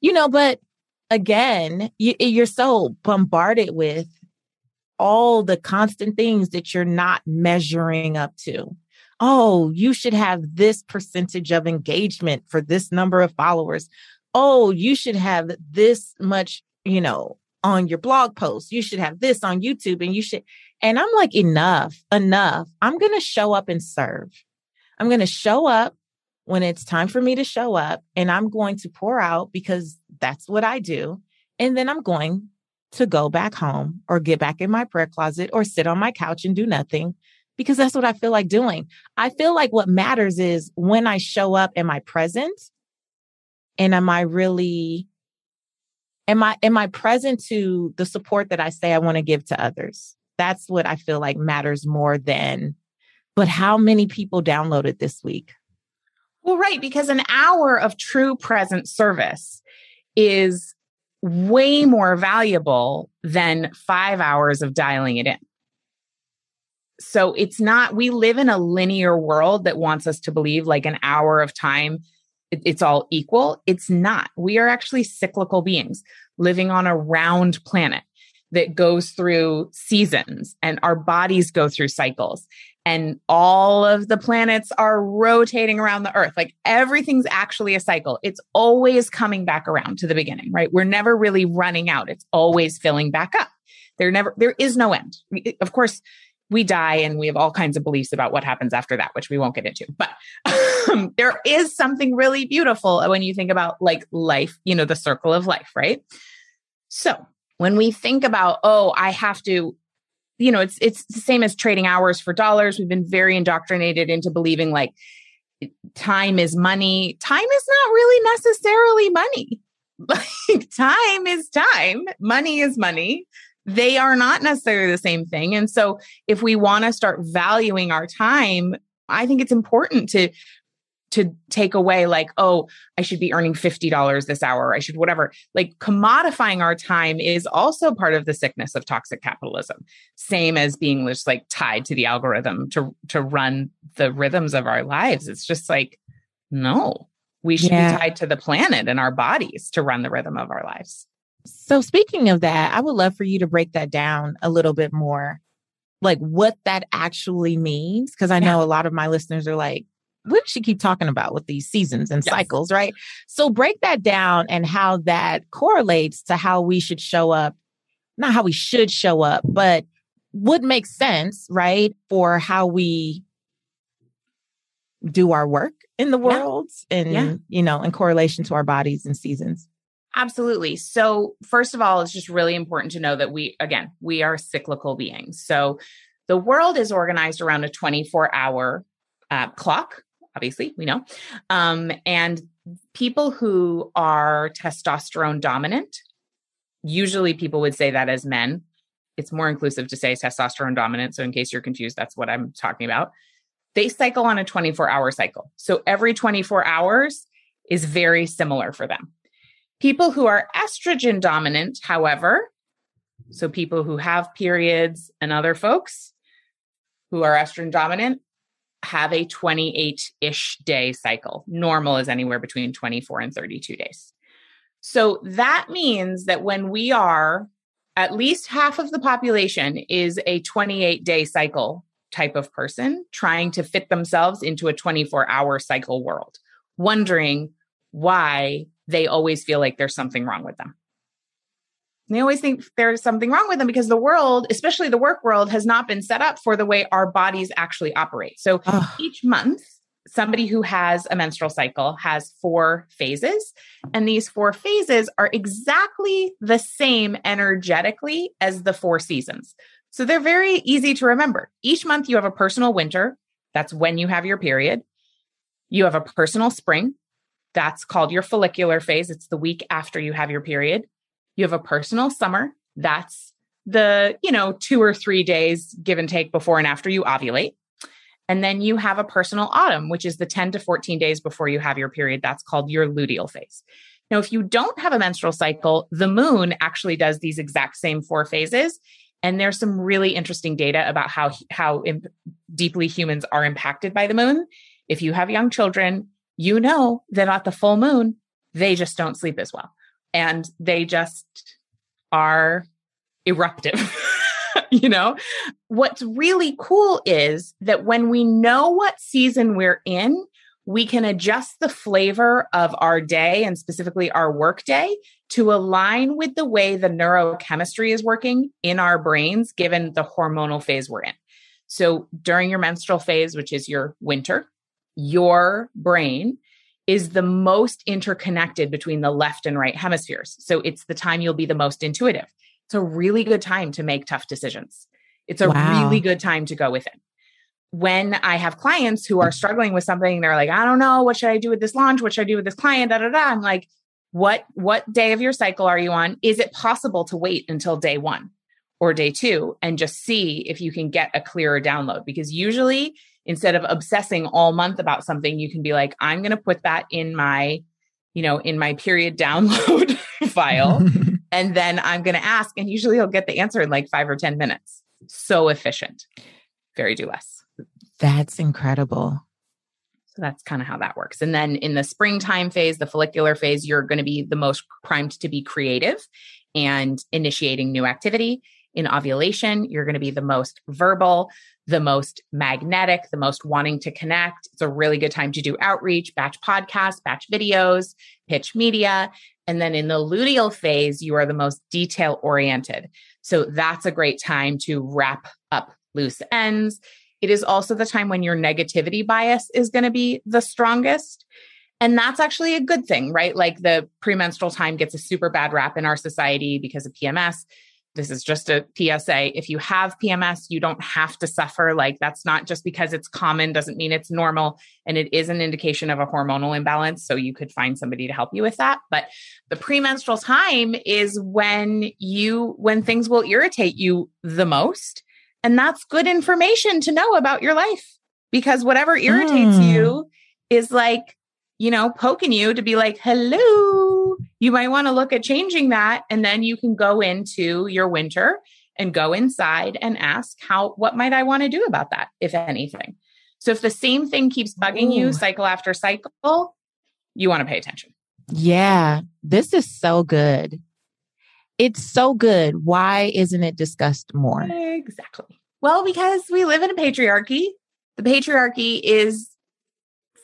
you know, but again, you, eh, you're so bombarded with all the constant things that you're not measuring up to. Oh, you should have this percentage of engagement for this number of followers. Oh, you should have this much, you know, on your blog post. You should have this on YouTube and you should. And I'm like, enough, enough. I'm going to show up and serve. I'm going to show up when it's time for me to show up and I'm going to pour out because that's what I do. And then I'm going to go back home or get back in my prayer closet or sit on my couch and do nothing because that's what I feel like doing. I feel like what matters is when I show up, am I present? And am I really am I am I present to the support that I say I want to give to others? That's what I feel like matters more than but how many people downloaded this week? Well, right, because an hour of true present service is way more valuable than 5 hours of dialing it in. So it's not, we live in a linear world that wants us to believe like an hour of time, it's all equal. It's not. We are actually cyclical beings living on a round planet that goes through seasons and our bodies go through cycles. And all of the planets are rotating around the earth. Like everything's actually a cycle. It's always coming back around to the beginning right? We're never really running out. It's always filling back up. There never there is no end. Of course we die and we have all kinds of beliefs about what happens after that, which we won't get into. But um, [LAUGHS] there is something really beautiful when you think about like life, you know, the circle of life, right? So when we think about, oh, I have to, you know, it's it's the same as trading hours for dollars. We've been very indoctrinated into believing like time is money. Time is not really necessarily money. [LAUGHS] Like time is time, money is money they are not necessarily the same thing. And so if we want to start valuing our time, I think it's important to to take away like oh i should be earning $50 this hour i should whatever like commodifying our time is also part of the sickness of toxic capitalism same as being just like tied to the algorithm to to run the rhythms of our lives it's just like no we should yeah. be tied to the planet and our bodies to run the rhythm of our lives so, speaking of that, I would love for you to break that down a little bit more, like what that actually means. Cause I know a lot of my listeners are like, what does she keep talking about with these seasons and yes. cycles, right? So, break that down and how that correlates to how we should show up, not how we should show up, but would make sense, right? For how we do our work in the world yeah. and, yeah. you know, in correlation to our bodies and seasons. Absolutely. So, first of all, it's just really important to know that we, again, we are cyclical beings. So, the world is organized around a 24 hour uh, clock, obviously, we know. Um, and people who are testosterone dominant, usually people would say that as men. It's more inclusive to say testosterone dominant. So, in case you're confused, that's what I'm talking about. They cycle on a 24 hour cycle. So, every 24 hours is very similar for them. People who are estrogen dominant, however, so people who have periods and other folks who are estrogen dominant have a 28 ish day cycle. Normal is anywhere between 24 and 32 days. So that means that when we are at least half of the population is a 28 day cycle type of person trying to fit themselves into a 24 hour cycle world, wondering why they always feel like there's something wrong with them. They always think there's something wrong with them because the world, especially the work world, has not been set up for the way our bodies actually operate. So each month, somebody who has a menstrual cycle has four phases. And these four phases are exactly the same energetically as the four seasons. So they're very easy to remember. Each month, you have a personal winter. That's when you have your period. You have a personal spring. That's called your follicular phase. It's the week after you have your period. You have a personal summer. That's the, you know, two or three days give and take before and after you ovulate. And then you have a personal autumn, which is the 10 to 14 days before you have your period. That's called your luteal phase. Now, if you don't have a menstrual cycle, the moon actually does these exact same four phases. And there's some really interesting data about how, how imp- deeply humans are impacted by the moon. If you have young children, you know that at the full moon, they just don't sleep as well. And they just are eruptive. [LAUGHS] you know, what's really cool is that when we know what season we're in, we can adjust the flavor of our day and specifically our work day to align with the way the neurochemistry is working in our brains, given the hormonal phase we're in. So during your menstrual phase, which is your winter, your brain is the most interconnected between the left and right hemispheres. So it's the time you'll be the most intuitive. It's a really good time to make tough decisions. It's a Wow. really good time to go within. When I have clients who are struggling with something, they're like, I don't know, what should I do with this launch? What should I do with this client? Da da da. I'm like, what what day of your cycle are you on? Is it possible to wait until day one or day two and just see if you can get a clearer download? Because usually, instead of obsessing all month about something, you can be like, I'm going to put that in my, you know, in my period download [LAUGHS] file [LAUGHS] and then I'm going to ask, and usually you'll get the answer in like five or 10 minutes. So efficient. Very do less. That's incredible. So that's kind of how that works. And then in the springtime phase, the follicular phase, you're going to be the most primed to be creative and initiating new activity. In ovulation, you're going to be the most verbal, the most magnetic, the most wanting to connect. It's a really good time to do outreach, batch podcasts, batch videos, pitch media. And then in the luteal phase, you are the most detail oriented. So that's a great time to wrap up loose ends. It is also the time when your negativity bias is going to be the strongest. And that's actually a good thing, right? Like the premenstrual time gets a super bad rap in our society because of PMS. This is just a PSA. If you have PMS, you don't have to suffer. Like that's not just because it's common, doesn't mean it's normal. And it is an indication of a hormonal imbalance. So you could find somebody to help you with that. But the premenstrual time is when you, when things will irritate you the most. And that's good information to know about your life because whatever irritates Mm. you is like, you know, poking you to be like, hello, you might want to look at changing that. And then you can go into your winter and go inside and ask, how, what might I want to do about that, if anything? So if the same thing keeps bugging Ooh. you cycle after cycle, you want to pay attention. Yeah, this is so good. It's so good. Why isn't it discussed more? Exactly. Well, because we live in a patriarchy. The patriarchy is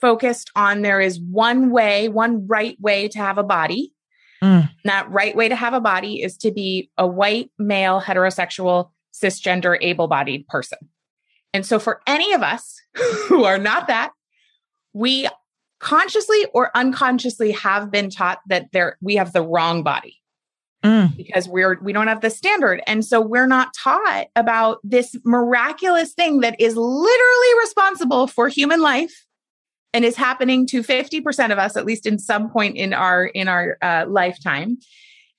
focused on there is one way, one right way to have a body. Mm. That right way to have a body is to be a white, male, heterosexual, cisgender, able bodied person. And so, for any of us [LAUGHS] who are not that, we consciously or unconsciously have been taught that there we have the wrong body Mm. because we're we don't have the standard and so we're not taught about this miraculous thing that is literally responsible for human life and is happening to 50% of us at least in some point in our in our uh, lifetime.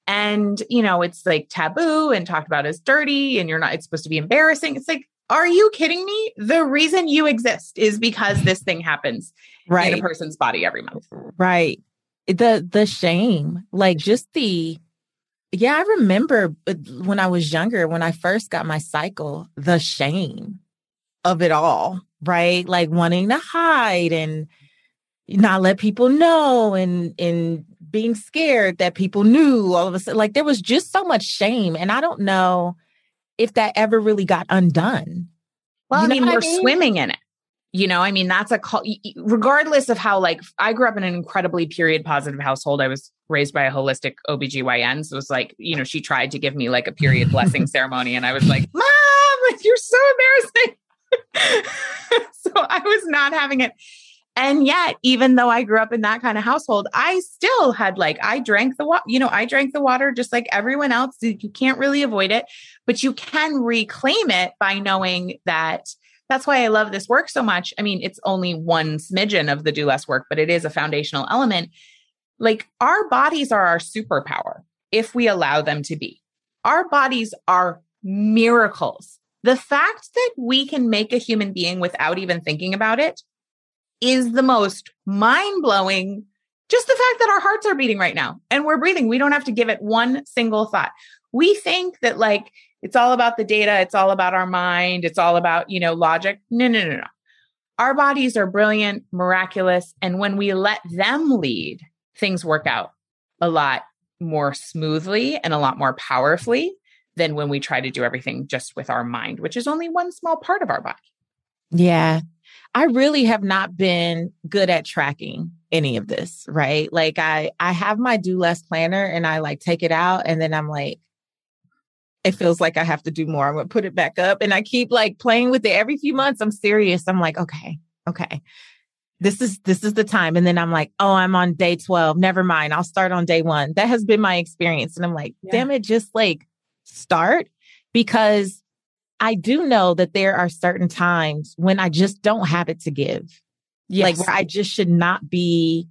And you know it's like taboo and talked about as dirty and you're not it's supposed to be embarrassing. It's like are you kidding me? The reason you exist is because this thing happens in a Right. person's body every month. Right. The the shame, like just the yeah, I remember when I was younger, when I first got my cycle, the shame of it all, right? Like wanting to hide and not let people know and and being scared that people knew all of a sudden. Like there was just so much shame. And I don't know if that ever really got undone. Well, You I mean, we're mean? swimming in it. You know, I mean, that's a call, regardless of how, like, I grew up in an incredibly period positive household. I was raised by a holistic OBGYN. So it was like, you know, she tried to give me like a period [LAUGHS] blessing ceremony. And I was like, Mom, you're so embarrassing. [LAUGHS] so I was not having it. And yet, even though I grew up in that kind of household, I still had like, I drank the water, you know, I drank the water just like everyone else. You can't really avoid it, but you can reclaim it by knowing that that's why I love this work so much. I mean, it's only one smidgen of the do less work, but it is a foundational element. Like our bodies are our superpower if we allow them to be. Our bodies are miracles. The fact that we can make a human being without even thinking about it is the most mind blowing. Just the fact that our hearts are beating right now and we're breathing, we don't have to give it one single thought. We think that, like, it's all about the data, it's all about our mind, it's all about, you know, logic. No, no, no, no. Our bodies are brilliant, miraculous. And when we let them lead, things work out a lot more smoothly and a lot more powerfully than when we try to do everything just with our mind, which is only one small part of our body. Yeah. I really have not been good at tracking any of this, right? Like I I have my do less planner and I like take it out and then I'm like it feels like I have to do more. I'm going to put it back up and I keep like playing with it every few months. I'm serious. I'm like, okay, okay. This is this is the time and then I'm like, "Oh, I'm on day 12. Never mind. I'll start on day 1." That has been my experience and I'm like, Yeah. "Damn it, just like start because I do know that there are certain times when I just don't have it to give. Yes. Like where I just should not be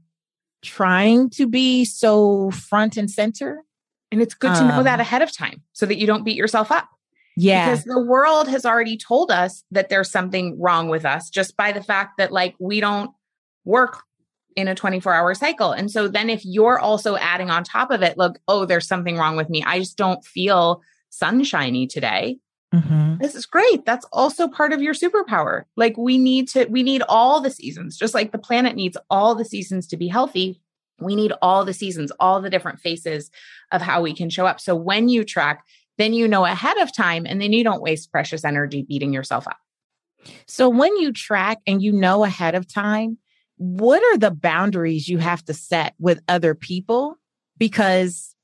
trying to be so front and center. And it's good to um, know that um, ahead of time so that you don't beat yourself up. Yeah. Because the world has already told us that there's something wrong with us just by the fact that like we don't work in a 24 hour cycle. And so then if you're also adding on top of it, look, oh, there's something wrong with me. I just don't feel sunshiny today. Mm-hmm. This is great. That's also part of your superpower. Like we need to, we need all the seasons, just like the planet needs all the seasons to be healthy. We need all the seasons, all the different faces of how we can show up. So when you track, then you know ahead of time and then you don't waste precious energy beating yourself up. So when you track and you know ahead of time, what are the boundaries you have to set with other people? Because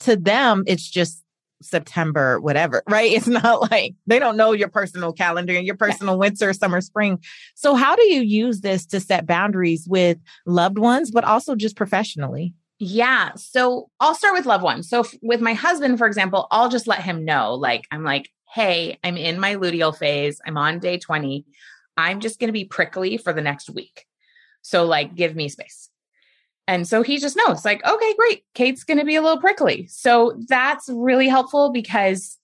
to them, it's just September, whatever, [LAUGHS] right? It's not like they don't know your personal calendar and your personal winter, summer, spring. So, how do you use this to set boundaries with loved ones, but also just professionally? Yeah. So, I'll start with loved ones. So, if, with my husband, for example, I'll just let him know, like, I'm like, hey, I'm in my luteal phase. I'm on day 20. I'm just going to be prickly for the next week. So, like, give me space. And so he just knows, like, okay, great. Kate's going to be a little prickly. So that's really helpful because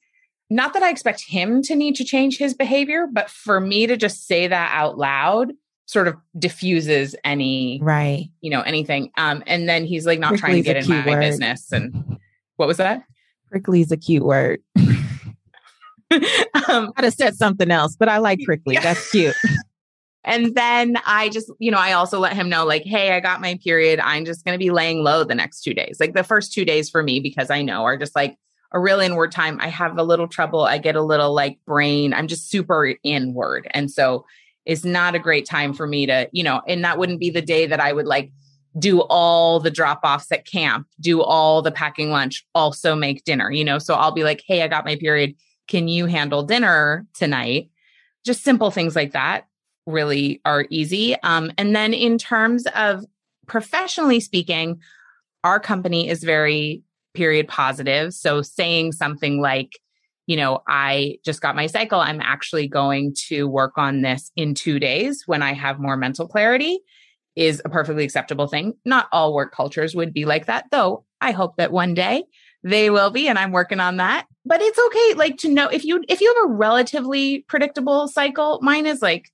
not that I expect him to need to change his behavior, but for me to just say that out loud sort of diffuses any, right, you know, anything. Um, and then he's like not Prickly's trying to get in my word. business. And what was that? Prickly is a cute word. [LAUGHS] um, I'd have said something else, but I like [LAUGHS] prickly. Yeah. That's cute. [LAUGHS] And then I just, you know, I also let him know, like, hey, I got my period. I'm just going to be laying low the next two days. Like the first two days for me, because I know are just like a real inward time. I have a little trouble. I get a little like brain. I'm just super inward. And so it's not a great time for me to, you know, and that wouldn't be the day that I would like do all the drop offs at camp, do all the packing lunch, also make dinner, you know? So I'll be like, hey, I got my period. Can you handle dinner tonight? Just simple things like that really are easy. Um, and then in terms of professionally speaking, our company is very period positive. So saying something like, you know, I just got my cycle. I'm actually going to work on this in two days when I have more mental clarity is a perfectly acceptable thing. Not all work cultures would be like that, though. I hope that one day they will be and I'm working on that. But it's okay like to know if you if you have a relatively predictable cycle, mine is like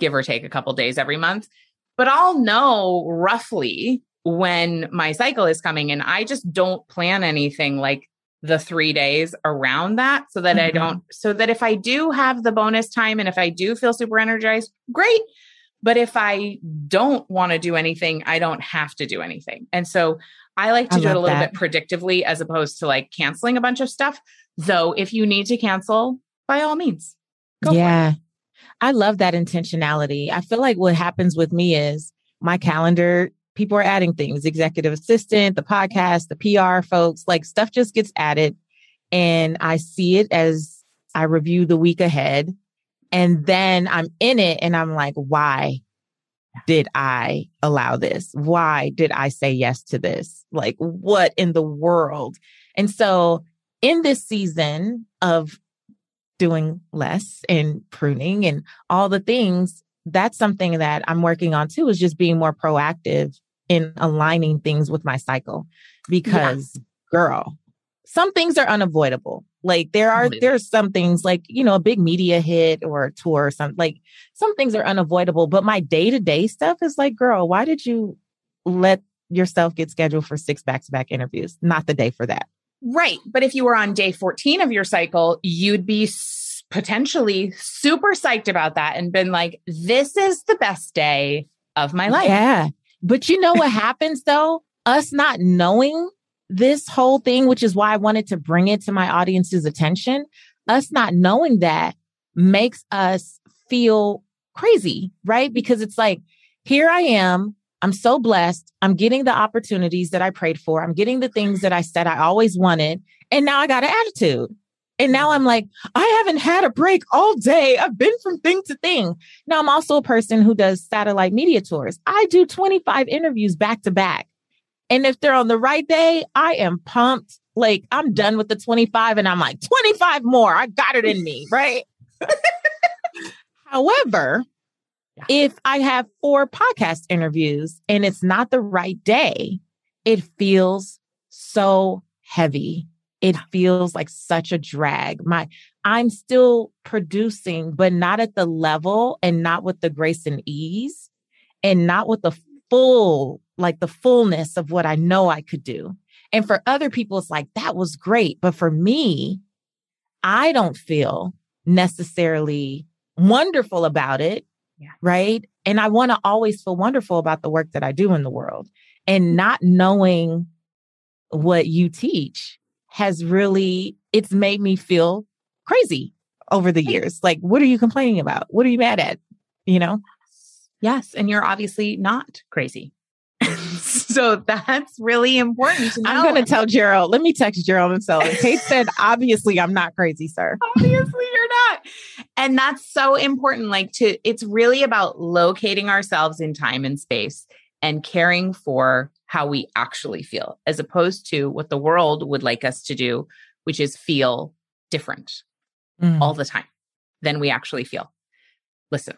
give or take a couple days every month. But I'll know roughly when my cycle is coming and I just don't plan anything like the 3 days around that so that mm-hmm. I don't so that if I do have the bonus time and if I do feel super energized, great. But if I don't want to do anything, I don't have to do anything. And so I like to I do it a little that. bit predictively as opposed to like canceling a bunch of stuff. Though if you need to cancel, by all means. Go. Yeah. I love that intentionality. I feel like what happens with me is my calendar, people are adding things, executive assistant, the podcast, the PR folks, like stuff just gets added. And I see it as I review the week ahead. And then I'm in it and I'm like, why did I allow this? Why did I say yes to this? Like, what in the world? And so in this season of doing less and pruning and all the things, that's something that I'm working on too, is just being more proactive in aligning things with my cycle. Because, yeah. girl, some things are unavoidable. Like there are there's some things like, you know, a big media hit or a tour or something like some things are unavoidable. But my day-to-day stuff is like, girl, why did you let yourself get scheduled for six back-to-back interviews? Not the day for that. Right. But if you were on day 14 of your cycle, you'd be potentially super psyched about that and been like, this is the best day of my life. Yeah. But you know what [LAUGHS] happens though? Us not knowing this whole thing, which is why I wanted to bring it to my audience's attention, us not knowing that makes us feel crazy, right? Because it's like, here I am. I'm so blessed. I'm getting the opportunities that I prayed for. I'm getting the things that I said I always wanted. And now I got an attitude. And now I'm like, I haven't had a break all day. I've been from thing to thing. Now I'm also a person who does satellite media tours. I do 25 interviews back to back. And if they're on the right day, I am pumped Like I'm done with the 25 and I'm like 25 more. I got it in me, right? [LAUGHS] However. If I have four podcast interviews and it's not the right day, it feels so heavy. It feels like such a drag. My I'm still producing, but not at the level and not with the grace and ease and not with the full, like the fullness of what I know I could do. And for other people, it's like, that was great. But for me, I don't feel necessarily wonderful about it. Yeah. Right. And I want to always feel wonderful about the work that I do in the world. And not knowing what you teach has really, it's made me feel crazy over the years. Like, what are you complaining about? What are you mad at? You know? Yes. And you're obviously not crazy. So that's really important I'm going to tell Gerald. Let me text Gerald and tell him. Kate said, obviously, I'm not crazy, sir. [LAUGHS] Obviously, you're not. And that's so important. Like, to, it's really about locating ourselves in time and space and caring for how we actually feel, as opposed to what the world would like us to do, which is feel different mm. all the time than we actually feel. Listen,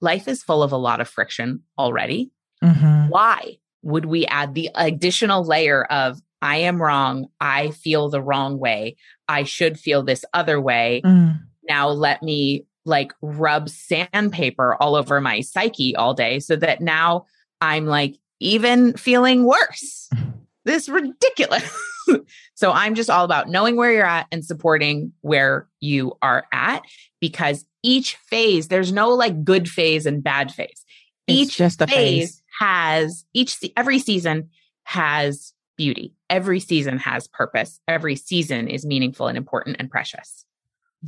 life is full of a lot of friction already. Mm-hmm. Why would we add the additional layer of, I am wrong. I feel the wrong way. I should feel this other way. Mm. Now let me like rub sandpaper all over my psyche all day so that now I'm like even feeling worse. [LAUGHS] this ridiculous. [LAUGHS] so I'm just all about knowing where you're at and supporting where you are at because each phase, there's no like good phase and bad phase. It's each just a phase, phase has each every season has beauty. Every season has purpose. Every season is meaningful and important and precious.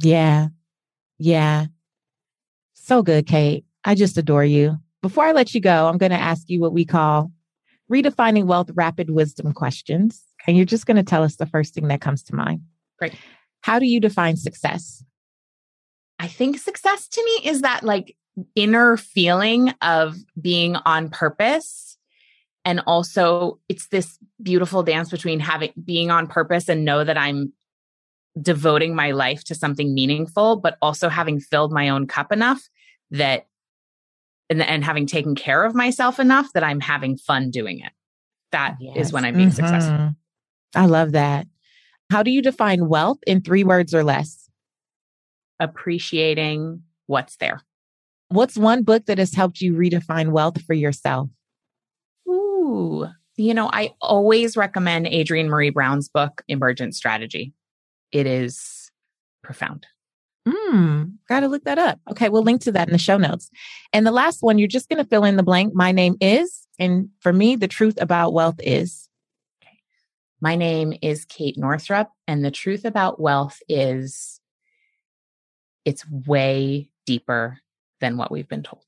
Yeah. Yeah. So good, Kate. I just adore you. Before I let you go, I'm going to ask you what we call redefining wealth rapid wisdom questions. And you're just going to tell us the first thing that comes to mind. Great. How do you define success? I think success to me is that like inner feeling of being on purpose. And also it's this beautiful dance between having being on purpose and know that I'm devoting my life to something meaningful, but also having filled my own cup enough that and, and having taken care of myself enough that I'm having fun doing it. That yes. is when I'm being mm-hmm. successful. I love that. How do you define wealth in three words or less? Appreciating what's there. What's one book that has helped you redefine wealth for yourself? Ooh, you know, I always recommend Adrienne Maree Brown's book, Emergent Strategy. It is profound. Hmm, got to look that up. Okay, we'll link to that in the show notes. And the last one, you're just going to fill in the blank. My name is, and for me, the truth about wealth is. Okay. My name is Kate Northrup, and the truth about wealth is it's way deeper than what we've been told.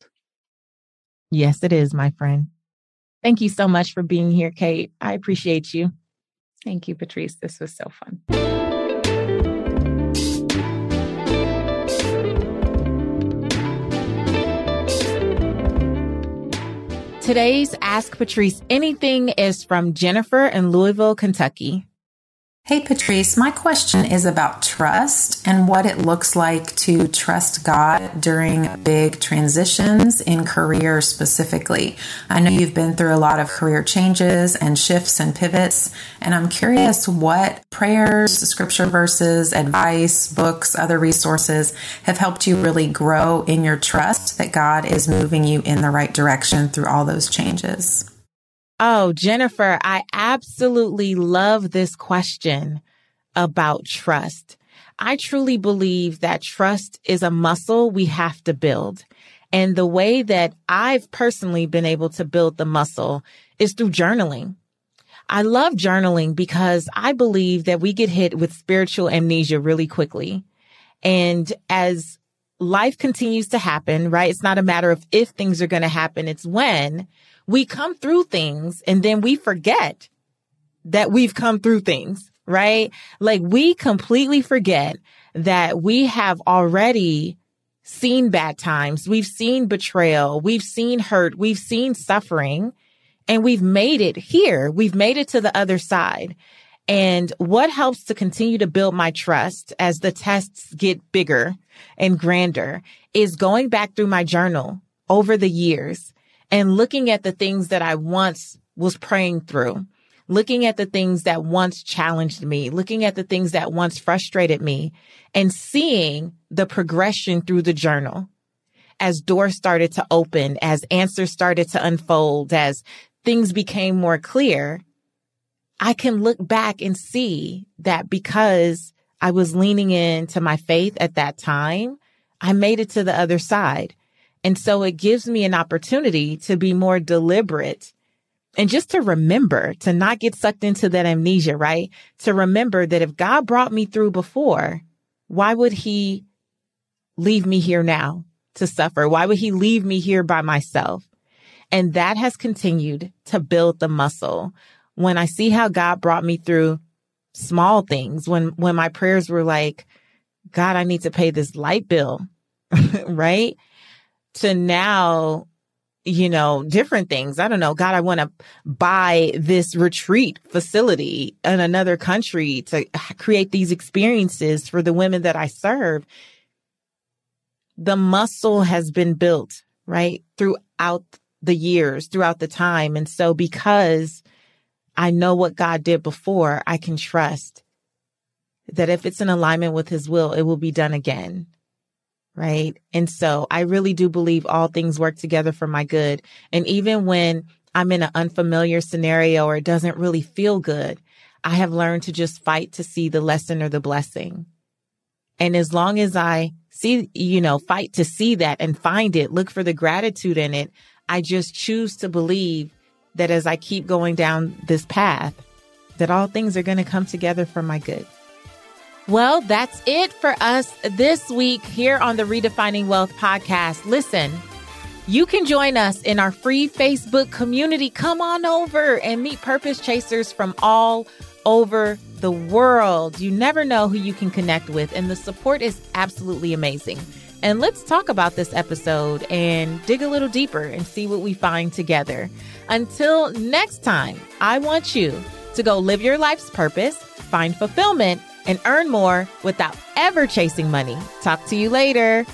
Yes, it is, my friend. Thank you so much for being here, Kate. I appreciate you. Thank you, Patrice. This was so fun. Today's Ask Patrice Anything is from Jennifer in Louisville, Kentucky. Hey, Patrice, my question is about trust and what it looks like to trust God during big transitions in career specifically. I know you've been through a lot of career changes and shifts and pivots, and I'm curious what prayers, scripture verses, advice, books, other resources have helped you really grow in your trust that God is moving you in the right direction through all those changes. Oh, Jennifer, I absolutely love this question about trust. I truly believe that trust is a muscle we have to build. And the way that I've personally been able to build the muscle is through journaling. I love journaling because I believe that we get hit with spiritual amnesia really quickly. And as life continues to happen, right? It's not a matter of if things are going to happen. It's when we come through things and then we forget that we've come through things, right? Like we completely forget that we have already seen bad times. We've seen betrayal. We've seen hurt. We've seen suffering and we've made it here. We've made it to the other side. And what helps to continue to build my trust as the tests get bigger and grander is going back through my journal over the years and looking at the things that I once was praying through, looking at the things that once challenged me, looking at the things that once frustrated me and seeing the progression through the journal as doors started to open, as answers started to unfold, as things became more clear, I can look back and see that because I was leaning into my faith at that time, I made it to the other side. And so it gives me an opportunity to be more deliberate and just to remember to not get sucked into that amnesia, right? To remember that if God brought me through before, why would he leave me here now to suffer? Why would he leave me here by myself? And that has continued to build the muscle. When I see how God brought me through small things, when, when my prayers were like, God, I need to pay this light bill, [LAUGHS] right? To now, you know, different things. I don't know. God, I want to buy this retreat facility in another country to create these experiences for the women that I serve. The muscle has been built, right? Throughout the years throughout the time. And so because I know what God did before, I can trust that if it's in alignment with his will, it will be done again. Right. And so I really do believe all things work together for my good. And even when I'm in an unfamiliar scenario or it doesn't really feel good, I have learned to just fight to see the lesson or the blessing. And as long as I see, you know, fight to see that and find it, look for the gratitude in it, I just choose to believe that as I keep going down this path, that all things are going to come together for my good. Well, that's it for us this week here on the Redefining Wealth podcast. Listen, you can join us in our free Facebook community. Come on over and meet purpose chasers from all over the world. You never know who you can connect with, and the support is absolutely amazing and let's talk about this episode and dig a little deeper and see what we find together. Until next time, I want you to go live your life's purpose, find fulfillment, and earn more without ever chasing money. Talk to you later.